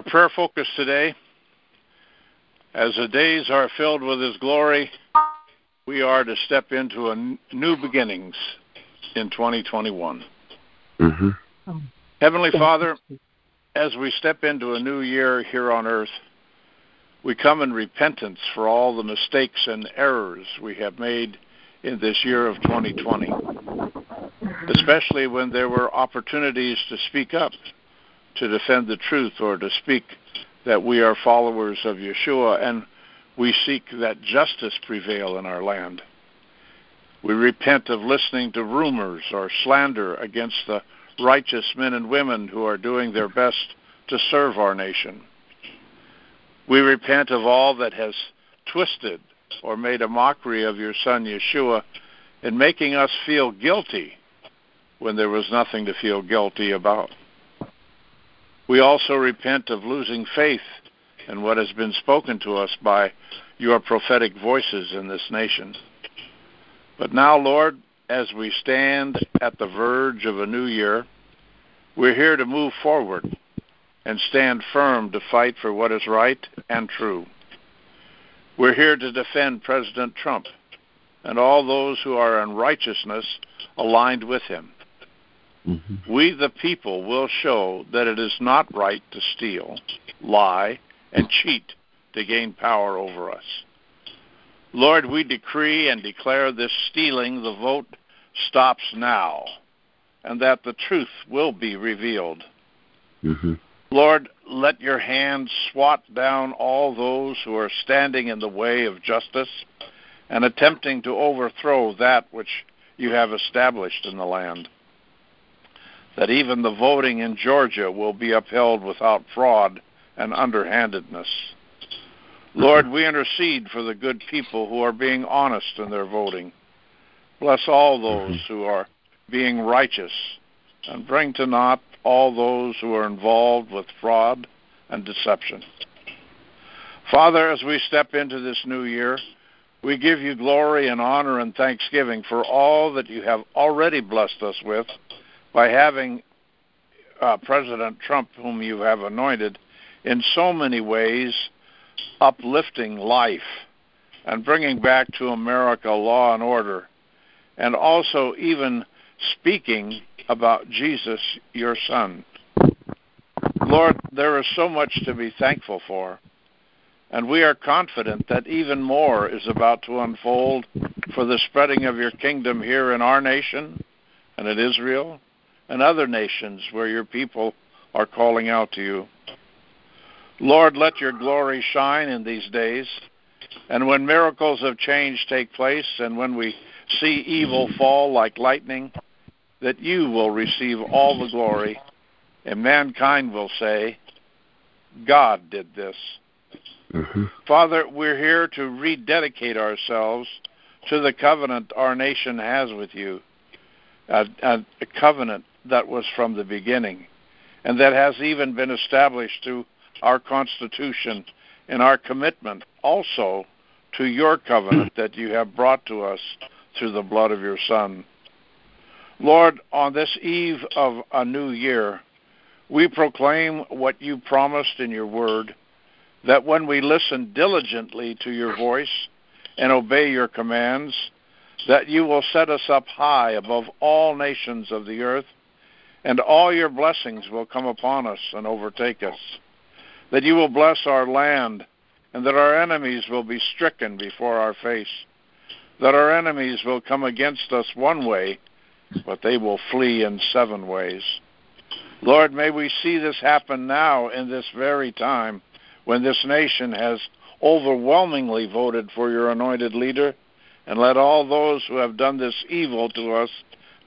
Our prayer focus today, as the days are filled with His glory, we are to step into a new beginnings in 2021. Mm-hmm. Heavenly Father, as we step into a new year here on earth, we come in repentance for all the mistakes and errors we have made in this year of 2020, especially when there were opportunities to speak up, to defend the truth, or to speak that we are followers of Yeshua and we seek that justice prevail in our land. We repent of listening to rumors or slander against the righteous men and women who are doing their best to serve our nation. We repent of all that has twisted or made a mockery of your Son Yeshua in making us feel guilty when there was nothing to feel guilty about. We also repent of losing faith in what has been spoken to us by your prophetic voices in this nation. But now, Lord, as we stand at the verge of a new year, we're here to move forward and stand firm to fight for what is right and true. We're here to defend President Trump and all those who are in righteousness aligned with him. Mm-hmm. We, the people, will show that it is not right to steal, lie, and cheat to gain power over us. Lord, we decree and declare this stealing the vote stops now, and that the truth will be revealed. Mm-hmm. Lord, let your hand swat down all those who are standing in the way of justice and attempting to overthrow that which you have established in the land. That even the voting in Georgia will be upheld without fraud and underhandedness. Lord, we intercede for the good people who are being honest in their voting. Bless all those Mm-hmm. who are being righteous and bring to naught all those who are involved with fraud and deception. Father, as we step into this new year, we give you glory and honor and thanksgiving for all that you have already blessed us with by having uh, President Trump, whom you have anointed, in so many ways uplifting life and bringing back to America law and order, and also even speaking about Jesus, your Son. Lord, there is so much to be thankful for, and we are confident that even more is about to unfold for the spreading of your kingdom here in our nation and in Israel and other nations where your people are calling out to you. Lord, let your glory shine in these days, and when miracles of change take place and when we see evil fall like lightning, that you will receive all the glory, and mankind will say, God did this. Mm-hmm. Father, we're here to rededicate ourselves to the covenant our nation has with you, a, a, a covenant that was from the beginning, and that has even been established through our Constitution and our commitment also to your covenant that you have brought to us through the blood of your Son. Lord, on this eve of a new year, we proclaim what you promised in your word that when we listen diligently to your voice and obey your commands, that you will set us up high above all nations of the earth, and all your blessings will come upon us and overtake us. That you will bless our land, and that our enemies will be stricken before our face. That our enemies will come against us one way, but they will flee in seven ways. Lord, may we see this happen now in this very time when this nation has overwhelmingly voted for your anointed leader, and let all those who have done this evil to us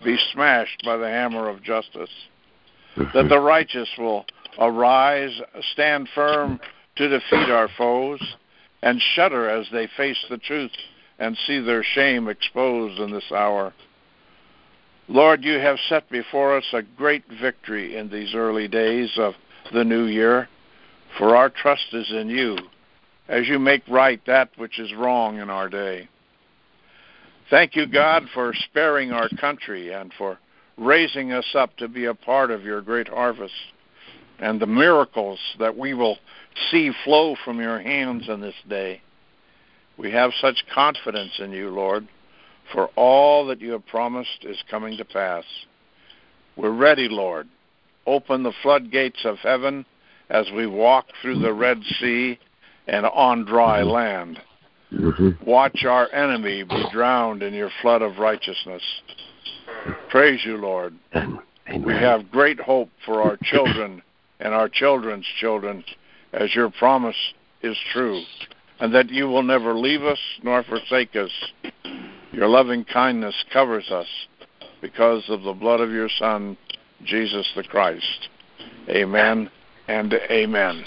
be smashed by the hammer of justice. That the righteous will arise, stand firm to defeat our foes, and shudder as they face the truth and see their shame exposed in this hour. Lord, you have set before us a great victory in these early days of the new year, for our trust is in you as you make right that which is wrong in our day. Thank you, God, for sparing our country and for raising us up to be a part of your great harvest and the miracles that we will see flow from your hands in this day. We have such confidence in you, Lord, for all that you have promised is coming to pass. We're ready, Lord. Open the floodgates of heaven as we walk through the Red Sea and on dry land. Mm-hmm. Watch our enemy be drowned in your flood of righteousness. Praise you, Lord. Amen. We have great hope for our children and our children's children as your promise is true, and that you will never leave us nor forsake us. Your loving kindness covers us because of the blood of your Son, Jesus the Christ. Amen and amen.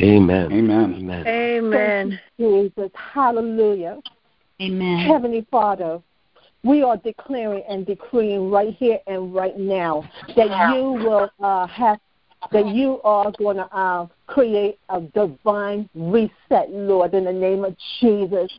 Amen. Amen. Amen. Amen. Jesus. Hallelujah. Amen. Heavenly Father, we are declaring and decreeing right here and right now that you will uh, have that you are going to uh, create a divine reset, Lord, in the name of Jesus.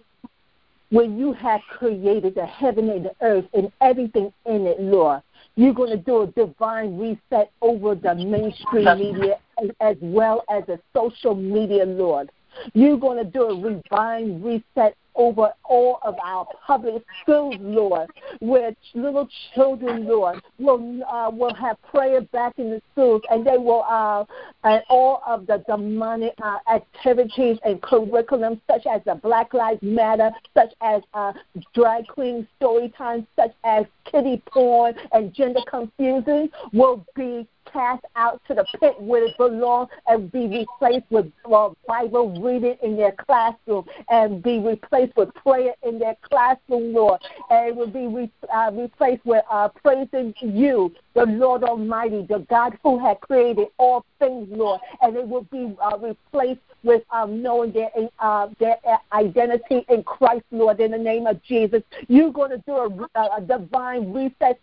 When you have created the heaven and the earth and everything in it, Lord, you're going to do a divine reset over the mainstream media as, well as the social media, Lord. You're going to do a divine reset over all of our public schools, Lord, where little children, Lord, will uh, will have prayer back in the schools, and they will uh, and all of the demonic uh, activities and curriculum, such as the Black Lives Matter, such as uh, drag queen story time, such as kitty porn and gender confusion, will be cast out to the pit where it belongs and be replaced with uh, Bible reading in their classroom and be replaced with prayer in their classroom, Lord. And it will be re- uh, replaced with uh, praising you, the Lord Almighty, the God who had created all things, Lord. And it will be uh, replaced with um, knowing their uh, their identity in Christ, Lord. In the name of Jesus, you're going to do a, a divine reset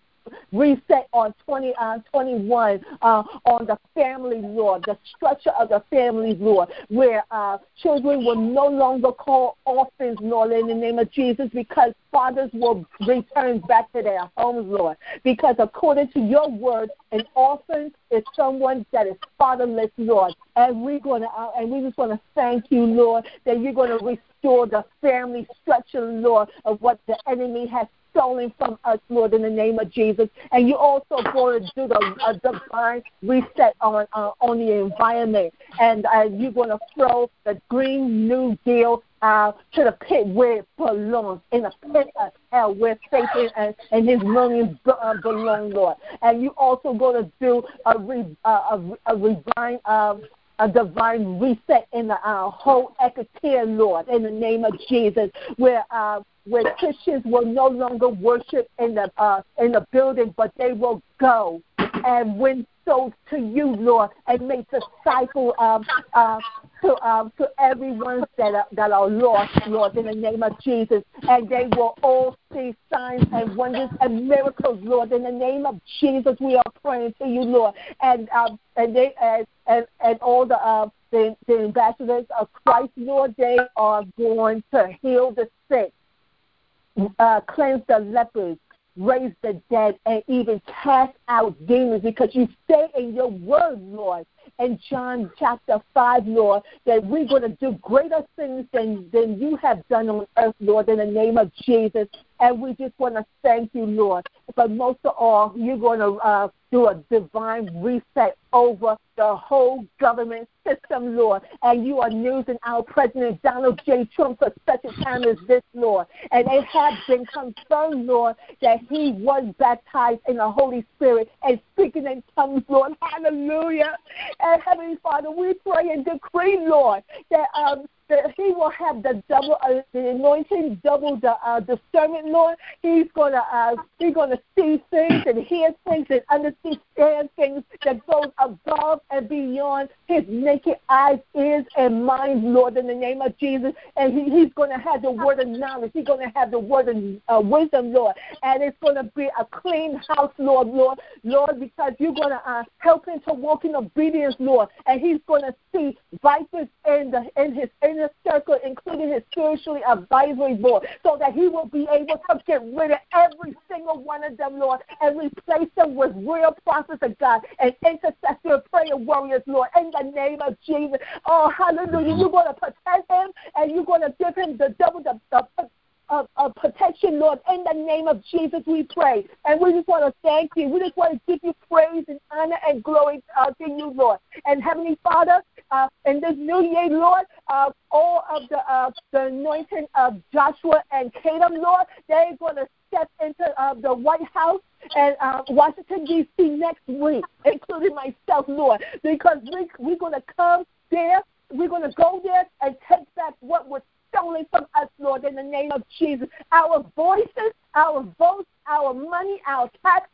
reset on 20, uh, 21 uh, on the family law, the structure of the family law, where uh, children will no longer call orphans, Lord, in the name of Jesus, because fathers will return back to their homes, Lord. Because according to your word, an orphan is someone that is fatherless, Lord. And we're to, uh, and we just want to thank you, Lord, that you're going to restore the family structure, Lord, of what the enemy has stolen from us, Lord, in the name of Jesus. And you also going to do the a divine reset on uh, on the environment, and uh, you're going to throw the Green New Deal uh, to the pit where it belongs, in the pit of hell where Satan and, and his millions uh, belong, Lord. And you also going to do a, re, uh, a, a divine. Uh, a divine reset in the uh, whole ecosphere, Lord, in the name of Jesus, where uh, where Christians will no longer worship in the uh, in the building, but they will go. And win souls to you, Lord, and make disciple um, uh, to um, to everyone that are, that are lost, Lord, in the name of Jesus, and they will all see signs and wonders and miracles, Lord, in the name of Jesus. We are praying to you, Lord, and um, and they and and, and all the uh, the, the ambassadors of Christ, Lord, they are going to heal the sick uh, cleanse the lepers, raise the dead, and even cast out demons because you say in your word, Lord, in John chapter 5, Lord, that we're going to do greater things than, than you have done on earth, Lord, in the name of Jesus. And we just want to thank you, Lord. But most of all, you're going to uh, do a divine reset over the whole government system, Lord. And you are using our President Donald J. Trump for such a time as this, Lord. And it has been confirmed, Lord, that he was baptized in the Holy Spirit and speaking in tongues, Lord. Hallelujah. And Heavenly Father, we pray and decree, Lord, that um, that he will have the double uh, the anointing, double the uh, discernment, Lord. He's gonna uh, he's gonna see things and hear things and understand things that goes above and beyond his nature naked eyes, ears, and minds, Lord, in the name of Jesus. And he, he's going to have the word of knowledge. He's going to have the word of uh, wisdom, Lord. And it's going to be a clean house, Lord, Lord, Lord, because you're going to uh, help him to walk in obedience, Lord. And he's going to see vipers in, the, in his inner circle, including his spiritually advisory board, so that he will be able to get rid of every single one of them, Lord, and replace them with real prophets of God and intercessor prayer warriors, Lord, in the name of Jesus. Oh, hallelujah. You're going to protect him and you're going to give him the double the, the of, of, protection, Lord. In the name of Jesus, we pray. And we just want to thank you. We just want to give you praise and honor and glory uh, to you, Lord. And Heavenly Father, uh, in this new year, Lord, uh, all of the uh, the anointing of Joshua and Caleb, Lord, they're going to step into uh, the White House and uh, Washington D.C. next week, including myself, Lord, because we we're going to come there. We're going to go there and take back what was stolen from us, Lord, in the name of Jesus. Our voices, our votes, our money, our tax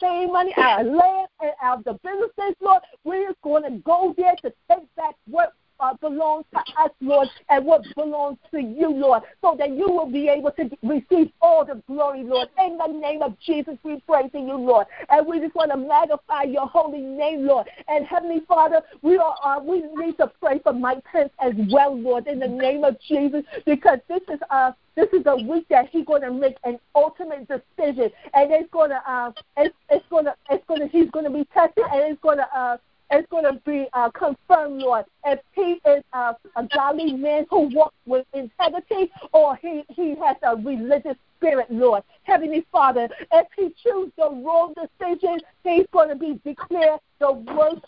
pay money, our land, and our the businesses, Lord. We're going to go there to take back what uh, belongs to us, Lord, and what belongs to you, Lord, so that you will be able to receive all the glory, Lord. In the name of Jesus, we pray to you, Lord. And we just want to magnify your holy name, Lord. And Heavenly Father, we are uh, we need to pray for Mike Pence as well, Lord, in the name of Jesus, because this is uh this is a week that he's going to make an ultimate decision, and it's going to uh, it's, it's going to it's going to he's going to be tested, and it's going to uh, it's going to be uh, confirmed, Lord. If he is uh, a godly man who walks with integrity or he, he has a religious spirit, Lord. Heavenly Father, if he chooses the wrong decision, he's going to be declared the worst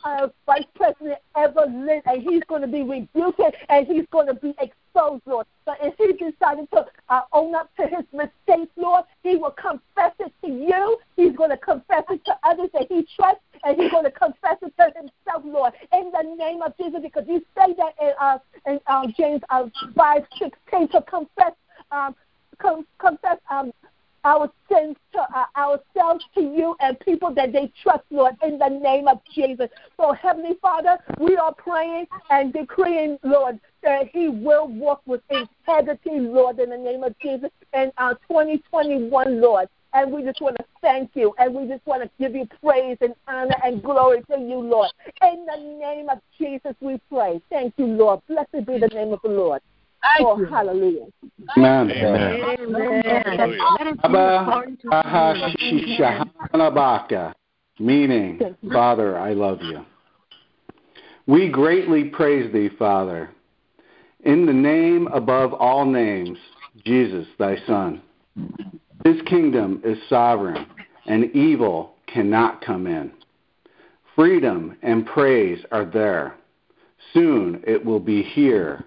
vice president ever lived, and he's going to be rebuked and he's going to be exposed, Lord. But if he decided to uh, own up to his mistakes, Lord, he will confess it to you. He's going to confess it to others that he trusts, and he's going to confess it to himself, Lord, in the name of Jesus, because you say that in, uh, in uh, James uh, 5 16 to confess um, com- confess um, our sins to uh, ourselves to you and people that they trust, Lord, in the name of Jesus. So, Heavenly Father, we are praying and decreeing, Lord, that He will walk with integrity, Lord, in the name of Jesus, in uh, 2021, Lord. And we just want to thank you, and we just want to give you praise and honor and glory to you, Lord. In the name of Jesus, we pray. Thank you, Lord. Blessed be the name of the Lord. Oh, hallelujah. Amen. Amen. Meaning, Father, I love you. We greatly praise thee, Father, in the name above all names, Jesus, thy Son. His kingdom is sovereign, and evil cannot come in. Freedom and praise are there. Soon it will be here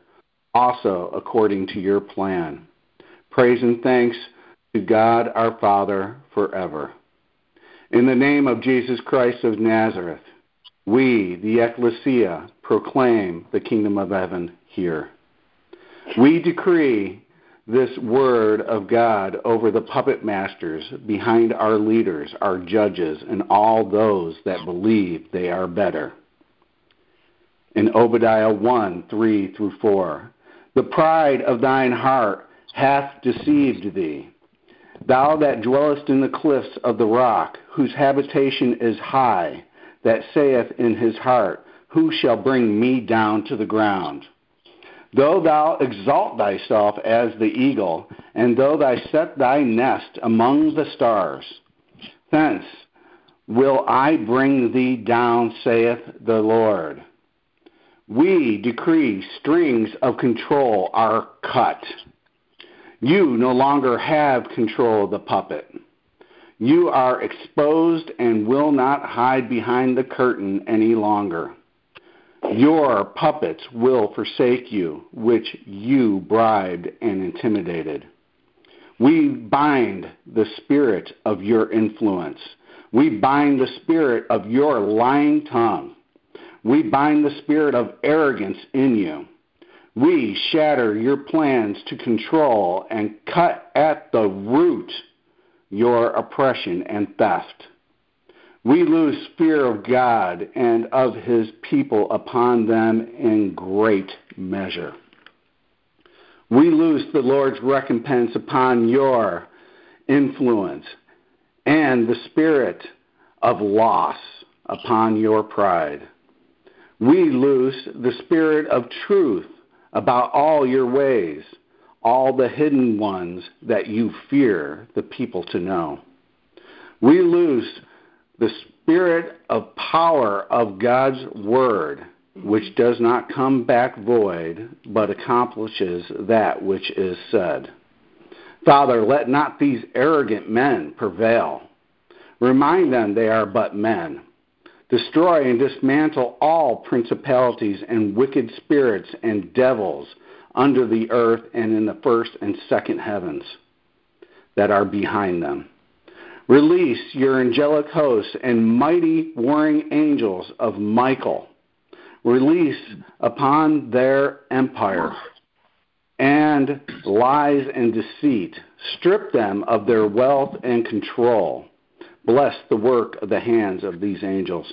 also according to your plan. Praise and thanks to God our Father forever. In the name of Jesus Christ of Nazareth, we, the Ecclesia, proclaim the kingdom of heaven here. We decree this word of God over the puppet masters behind our leaders, our judges, and all those that believe they are better. In Obadiah 1 3 through 4, the pride of thine heart hath deceived thee. Thou that dwellest in the cliffs of the rock, whose habitation is high, that saith in his heart, Who shall bring me down to the ground? Though thou exalt thyself as the eagle, and though thou set thy nest among the stars, thence will I bring thee down, saith the Lord. We decree strings of control are cut. You no longer have control of the puppet. You are exposed and will not hide behind the curtain any longer. Your puppets will forsake you, which you bribed and intimidated. We bind the spirit of your influence. We bind the spirit of your lying tongue. We bind the spirit of arrogance in you. We shatter your plans to control and cut at the root your oppression and theft. We lose fear of God and of his people upon them in great measure. We lose the Lord's recompense upon your influence and the spirit of loss upon your pride. We lose the spirit of truth about all your ways, all the hidden ones that you fear the people to know. We lose the spirit of power of God's word, which does not come back void, but accomplishes that which is said. Father, let not these arrogant men prevail. Remind them they are but men. Destroy and dismantle all principalities and wicked spirits and devils under the earth and in the first and second heavens that are behind them. Release your angelic hosts and mighty warring angels of Michael. Release upon their empire and lies and deceit. Strip them of their wealth and control. Bless the work of the hands of these angels.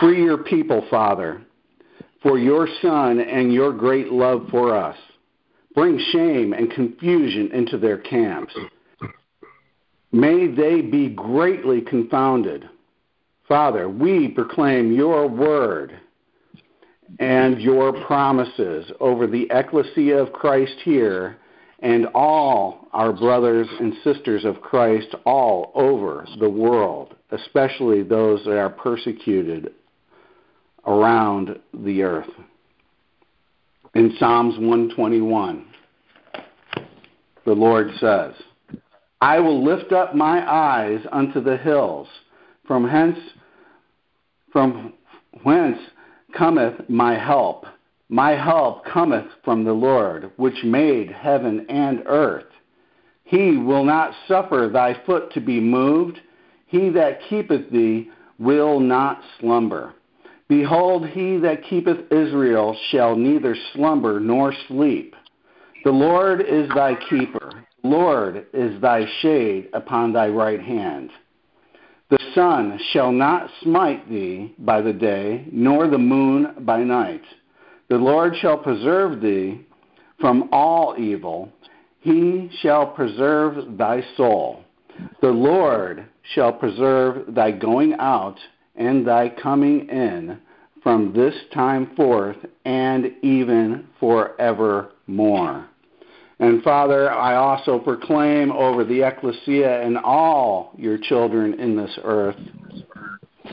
Free your people, Father, for your Son and your great love for us. Bring shame and confusion into their camps. May they be greatly confounded. Father, we proclaim your word and your promises over the ecclesia of Christ here and all our brothers and sisters of Christ all over the world, especially those that are persecuted around the earth. In Psalms 121, the Lord says, I will lift up my eyes unto the hills, from hence from whence cometh my help. My help cometh from the Lord, which made heaven and earth. He will not suffer thy foot to be moved. He that keepeth thee will not slumber. Behold, he that keepeth Israel shall neither slumber nor sleep. The Lord is thy keeper. The Lord is thy shade upon thy right hand. The sun shall not smite thee by the day, nor the moon by night. The Lord shall preserve thee from all evil. He shall preserve thy soul. The Lord shall preserve thy going out and thy coming in from this time forth and even forevermore. And Father, I also proclaim over the ecclesia and all your children in this earth,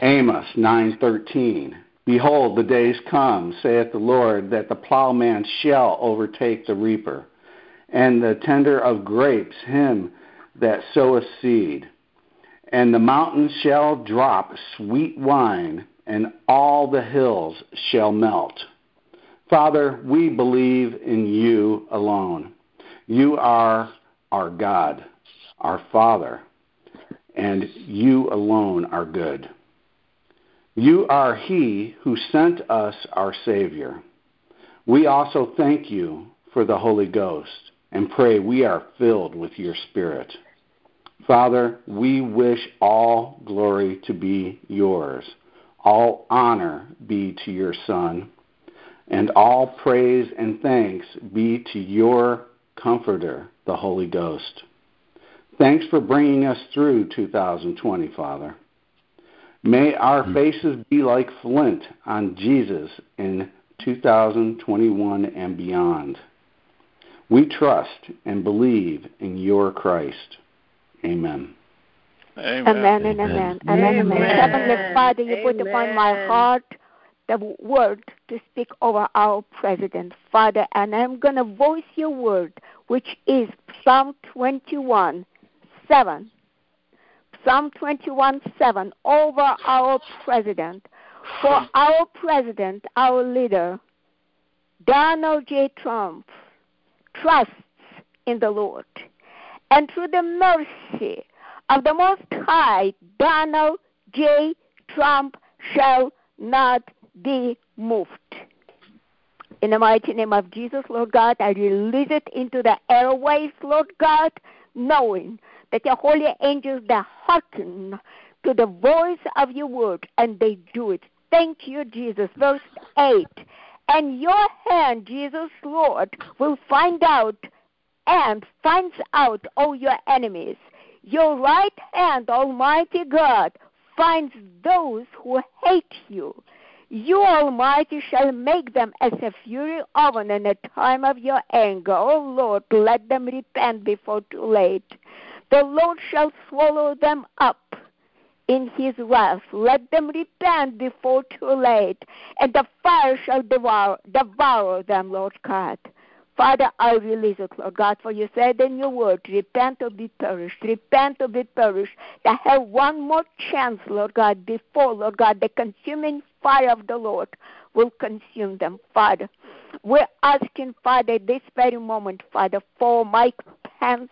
Amos 9:13. Behold, the days come, saith the Lord, that the plowman shall overtake the reaper, and the tender of grapes him that soweth seed. And the mountains shall drop sweet wine, and all the hills shall melt. Father, we believe in you alone. You are our God, our Father, and you alone are good. You are He who sent us our Savior. We also thank you for the Holy Ghost and pray we are filled with your Spirit. Father, we wish all glory to be yours, all honor be to your Son, and all praise and thanks be to your Comforter, the Holy Ghost. Thanks for bringing us through 2020, Father. May our hmm. faces be like flint on Jesus in 2021 and beyond. We trust and believe in your Christ. Amen. Amen. Amen and amen. Amen. amen. amen. Heavenly Father, you put upon my heart the word to speak over our president, Father, and I'm going to voice your word, which is Psalm 21 7. Psalm 21 7 over our president. For our president, our leader, Donald J. Trump, trusts in the Lord. And through the mercy of the Most High, Donald J. Trump shall not be moved. In the mighty name of Jesus, Lord God, I release it into the airways, Lord God, knowing that your holy angels that hearken to the voice of your word and they do it. Thank you, Jesus. Verse 8. And your hand, Jesus Lord, will find out and finds out all your enemies. Your right hand, Almighty God, finds those who hate you. You, Almighty, shall make them as a fury oven in the time of your anger. O oh Lord, let them repent before too late. The Lord shall swallow them up in his wrath. Let them repent before too late, and the fire shall devour, devour them, Lord God. Father, I release it, Lord God, for you said in your word, repent or be perished, repent or be perished. They have one more chance, Lord God, before, Lord God, the consuming fire of the Lord will consume them, Father. We're asking, Father, this very moment, Father, for Mike Pence,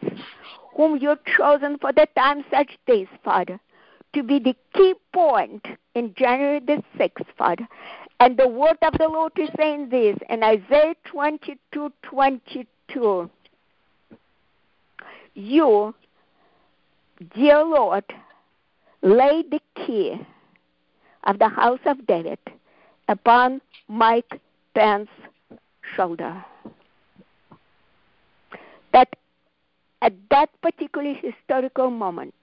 whom you've chosen for the time such days, Father, to be the key point in January the 6th, Father. And the word of the Lord is saying this in Isaiah 22 22. You, dear Lord, lay the key of the house of David upon Mike Pence's shoulder. That at that particular historical moment,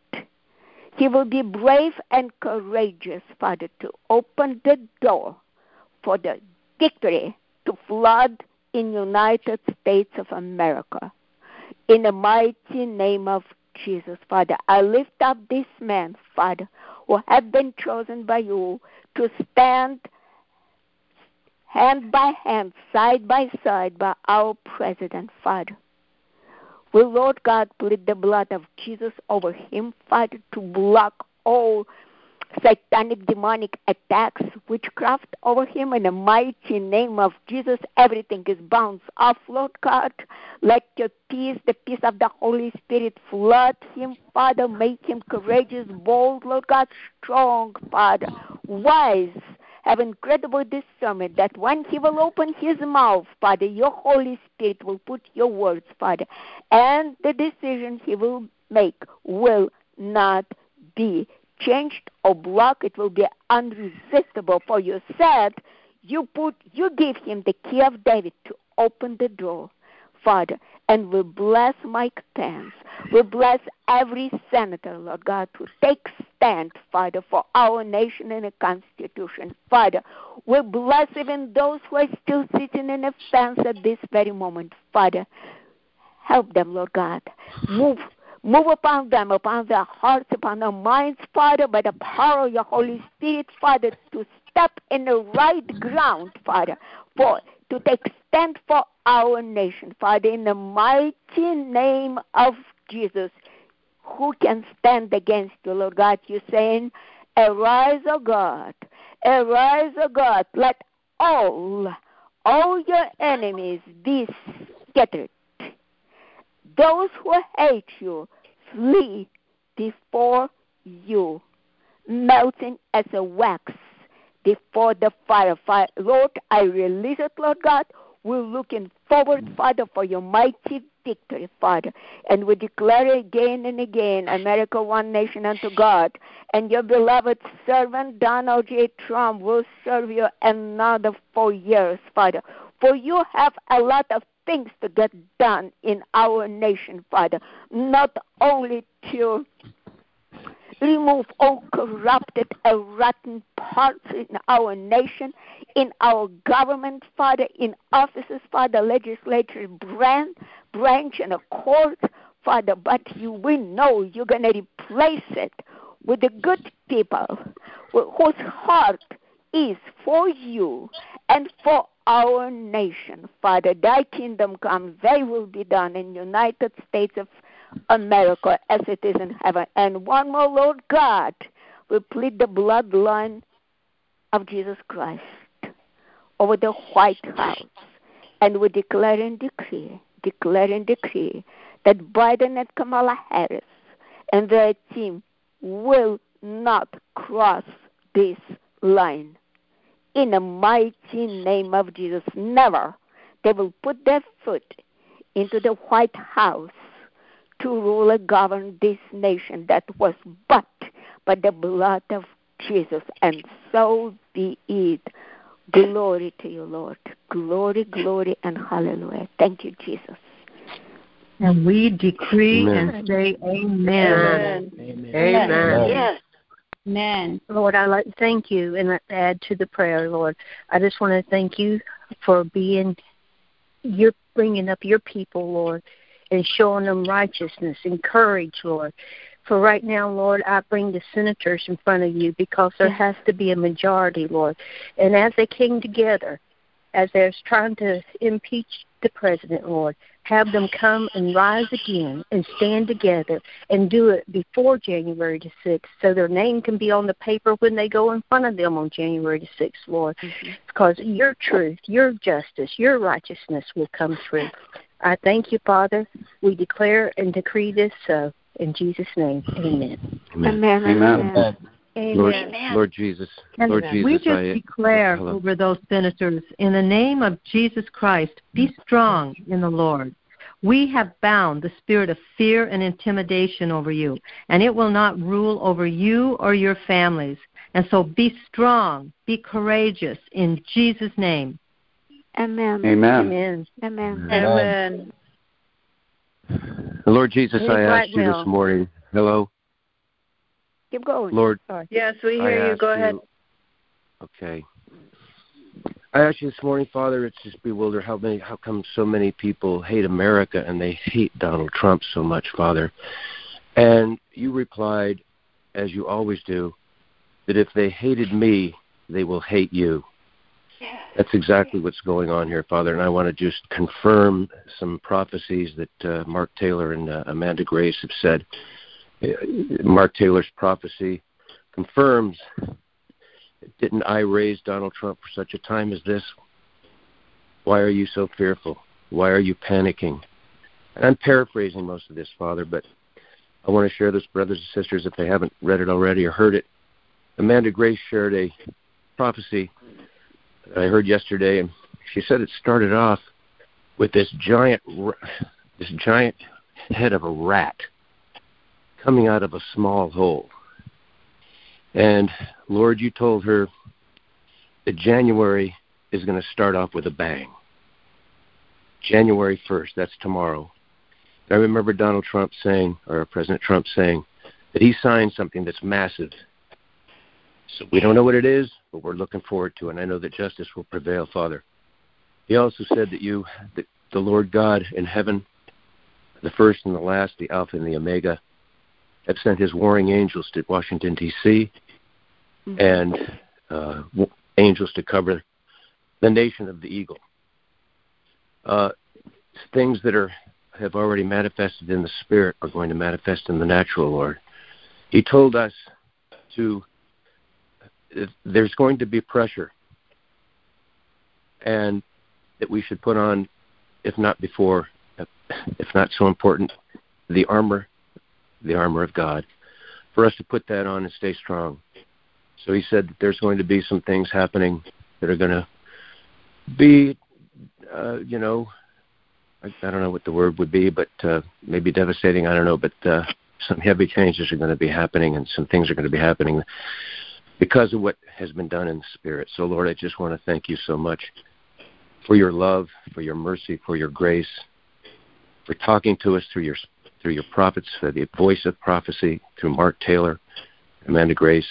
he will be brave and courageous, Father, to open the door for the victory to flood in United States of America. In the mighty name of Jesus, Father, I lift up this man, Father, who have been chosen by you to stand hand by hand, side by side by our President, Father. Will Lord God plead the blood of Jesus over him, Father, to block all satanic demonic attacks, witchcraft over him in the mighty name of Jesus. Everything is bounced off, oh, Lord God. Let your peace, the peace of the Holy Spirit, flood him, Father. Make him courageous, bold, Lord God, strong, Father, wise. Have incredible discernment that when he will open his mouth, Father, your Holy Spirit will put your words, Father, and the decision he will make will not be changed or blocked, it will be unresistible. For you said you put you give him the key of David to open the door, Father, and we bless Mike Pence. We bless every senator, Lord God, to take stand, Father, for our nation and the Constitution. Father, we bless even those who are still sitting in the fence at this very moment, Father. Help them, Lord God. Move Move upon them, upon their hearts, upon their minds, Father, by the power of your Holy Spirit, Father, to step in the right ground, Father, for to take stand for our nation, Father, in the mighty name of Jesus. Who can stand against you, Lord God? You're saying, Arise, O God, arise, O God, let all, all your enemies be scattered those who hate you flee before you, melting as a wax before the fire. fire. Lord, I release it, Lord God. We're looking forward, Father, for your mighty victory, Father. And we declare again and again, America one nation unto God. And your beloved servant, Donald J. Trump, will serve you another four years, Father. For you have a lot of things to get done in our nation, Father. Not only to remove all corrupted and rotten parts in our nation, in our government, Father, in offices, Father, legislature branch, branch and a court, Father, but you will know you're going to replace it with the good people whose heart is for you and for our nation. Father, thy kingdom come, thy will be done in United States of America as it is in heaven. And one more, Lord God, we plead the bloodline of Jesus Christ over the White House. And we declare and decree, declare and decree that Biden and Kamala Harris and their team will not cross this line in the mighty name of Jesus. Never they will put their foot into the White House to rule and govern this nation that was bought by the blood of Jesus, and so be it. Glory to you, Lord. Glory, glory, and hallelujah. Thank you, Jesus. And we decree Amen. and say amen. Amen. Amen. Amen. Yes. Amen. Lord, I like thank you and add to the prayer, Lord. I just want to thank you for being, you're bringing up your people, Lord, and showing them righteousness and courage, Lord. For right now, Lord, I bring the senators in front of you because there has to be a majority, Lord. And as they came together, as they're trying to impeach the president, Lord, have them come and rise again and stand together and do it before January the 6th so their name can be on the paper when they go in front of them on January the 6th, Lord. Mm-hmm. Because your truth, your justice, your righteousness will come through. I thank you, Father. We declare and decree this so. In Jesus' name, amen. Amen. Amen. Amen. Lord, Amen. Lord Jesus, And Lord Jesus, we just I, declare hello. over those senators, in the name of Jesus Christ, be strong in the Lord. We have bound the spirit of fear and intimidation over you, and it will not rule over you or your families. And so be strong, be courageous in Jesus' name. Amen. Amen. Amen. Amen. Amen. Lord Jesus, Hey, I asked you this morning. Hello, Keep going. Lord. Yes, we I hear you. Go ahead. Okay. I asked you this morning, Father. It's just bewildered how many, how come so many people hate America and they hate Donald Trump so much, Father. And you replied, as you always do, that if they hated me, they will hate you. That's exactly what's going on here, Father. And I want to just confirm some prophecies that uh, Mark Taylor and uh, Amanda Grace have said. Uh, Mark Taylor's prophecy confirms didn't I raise Donald Trump for such a time as this? Why are you so fearful? Why are you panicking? And I'm paraphrasing most of this, Father, but I want to share this, brothers and sisters, if they haven't read it already or heard it. Amanda Grace shared a prophecy that I heard yesterday, and she said it started off with this giant, this giant head of a rat coming out of a small hole. And Lord, you told her that January is going to start off with a bang. January 1st, that's tomorrow. I remember Donald Trump saying, or President Trump saying, that he signed something that's massive. So we don't know what it is, but we're looking forward to it. And I know that justice will prevail, Father. He also said that you, that the Lord God in heaven, the first and the last, the Alpha and the Omega, have sent his warring angels to Washington, D.C., and uh, w- angels to cover the nation of the eagle. Uh, things that are have already manifested in the spirit are going to manifest in the natural, Lord. He told us to there's going to be pressure, and that we should put on, if not before, if not so important, the armor, the armor of God, for us to put that on and stay strong. So he said that there's going to be some things happening that are going to be, uh, you know, I, I don't know what the word would be, but uh, maybe devastating. I don't know, but uh, some heavy changes are going to be happening, and some things are going to be happening because of what has been done in the spirit. So, Lord, I just want to thank you so much for your love, for your mercy, for your grace, for talking to us through your through your prophets, for the voice of prophecy through Mark Taylor, Amanda Grace,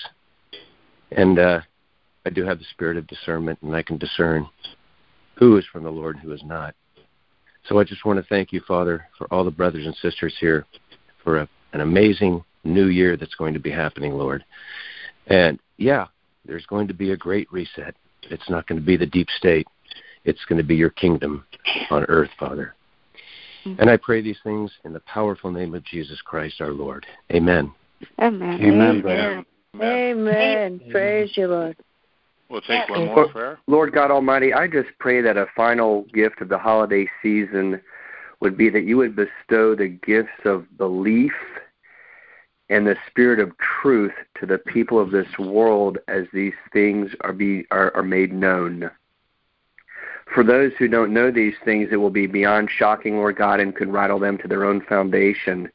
and uh, I do have the spirit of discernment, and I can discern who is from the Lord and who is not. So I just want to thank you, Father, for all the brothers and sisters here, for a, an amazing new year that's going to be happening, Lord. And yeah, there's going to be a great reset. It's not going to be the deep state. It's going to be your kingdom on earth, Father. Mm-hmm. And I pray these things in the powerful name of Jesus Christ our Lord. Amen. Amen. Amen, brother. Amen. Praise you, Lord. We'll take one more prayer. Lord God Almighty, I just pray that a final gift of the holiday season would be that you would bestow the gifts of belief and the spirit of truth to the people of this world as these things are be are, are made known. For those who don't know these things, it will be beyond shocking, Lord God, and could rattle them to their own foundation.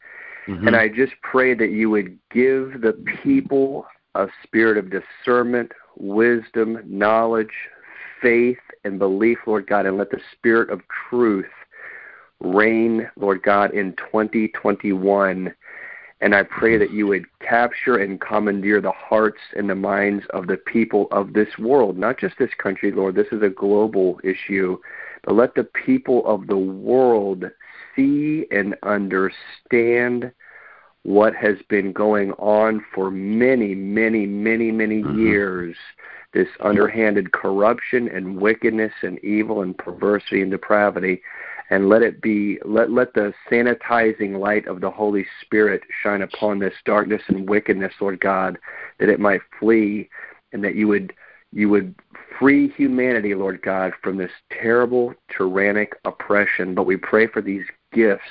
Mm-hmm. And I just pray that you would give the people a spirit of discernment, wisdom, knowledge, faith, and belief, Lord God, and let the spirit of truth reign, Lord God, in 2021. And I pray that you would capture and commandeer the hearts and the minds of the people of this world, not just this country, Lord. This is a global issue. But let the people of the world see and understand what has been going on for many, many, many, many mm-hmm. years this underhanded corruption and wickedness and evil and perversity and depravity and let it be let let the sanitizing light of the holy spirit shine upon this darkness and wickedness lord god that it might flee and that you would you would free humanity lord god from this terrible tyrannic oppression. But we pray for these gifts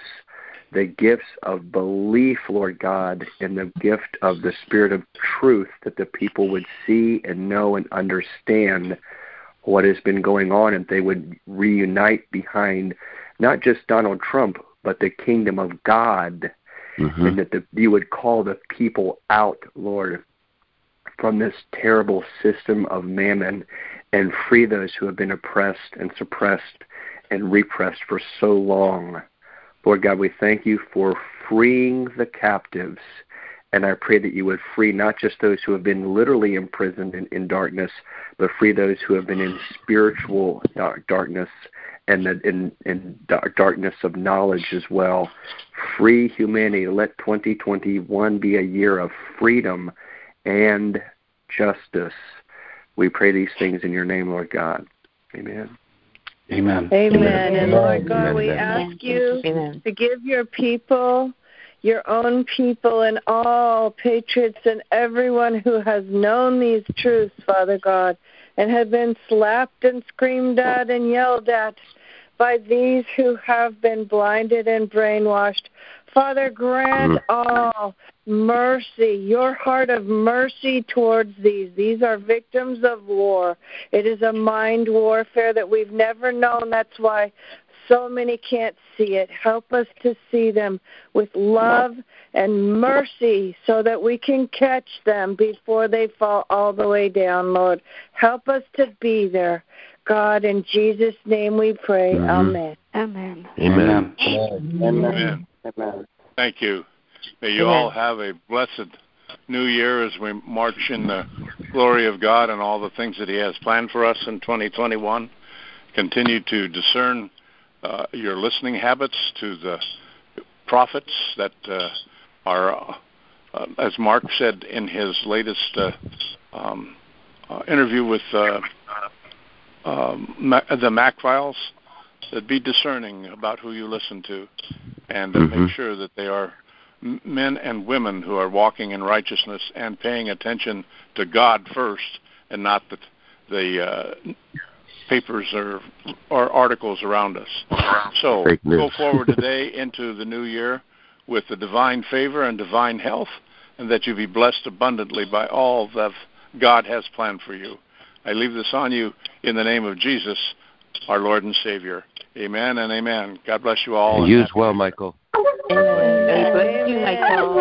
the gifts of belief, Lord God, and the gift of the Spirit of truth that the people would see and know and understand what has been going on and they would reunite behind not just Donald Trump, but the kingdom of God. Mm-hmm. And that the, you would call the people out, Lord, from this terrible system of mammon and free those who have been oppressed and suppressed and repressed for so long. Lord God, we thank you for freeing the captives. And I pray that you would free not just those who have been literally imprisoned in, in darkness, but free those who have been in spiritual dark, darkness and the, in, in dark, darkness of knowledge as well. Free humanity. Let 2021 be a year of freedom and justice. We pray these things in your name, Lord God. Amen. Amen. Amen. And Lord God, Amen. we ask you Amen. to give your people, your own people, and all patriots and everyone who has known these truths, Father God, and have been slapped and screamed at and yelled at by these who have been blinded and brainwashed. Father, grant mm. all mercy, your heart of mercy towards these. These are victims of war. It is a mind warfare that we've never known. That's why so many can't see it. Help us to see them with love and mercy so that we can catch them before they fall all the way down, Lord. Help us to be there. God, in Jesus' name we pray. Mm-hmm. Amen. Amen. Amen. Amen. Amen. Amen. Thank you. May you Amen. all have a blessed new year as we march in the glory of God and all the things that He has planned for us in 2021. Continue to discern uh, your listening habits to the prophets that uh, are, uh, as Mark said in his latest uh, um, uh, interview with uh, um, the Mac files, that be discerning about who you listen to and mm-hmm. make sure that they are men and women who are walking in righteousness and paying attention to God first and not the, the uh, papers or, or articles around us. So go forward today into the new year with the divine favor and divine health, and that you be blessed abundantly by all that God has planned for you. I leave this on you in the name of Jesus, our Lord and Savior. Amen and amen. God bless you all. And you as well, Michael. Amen. God bless you, Michael.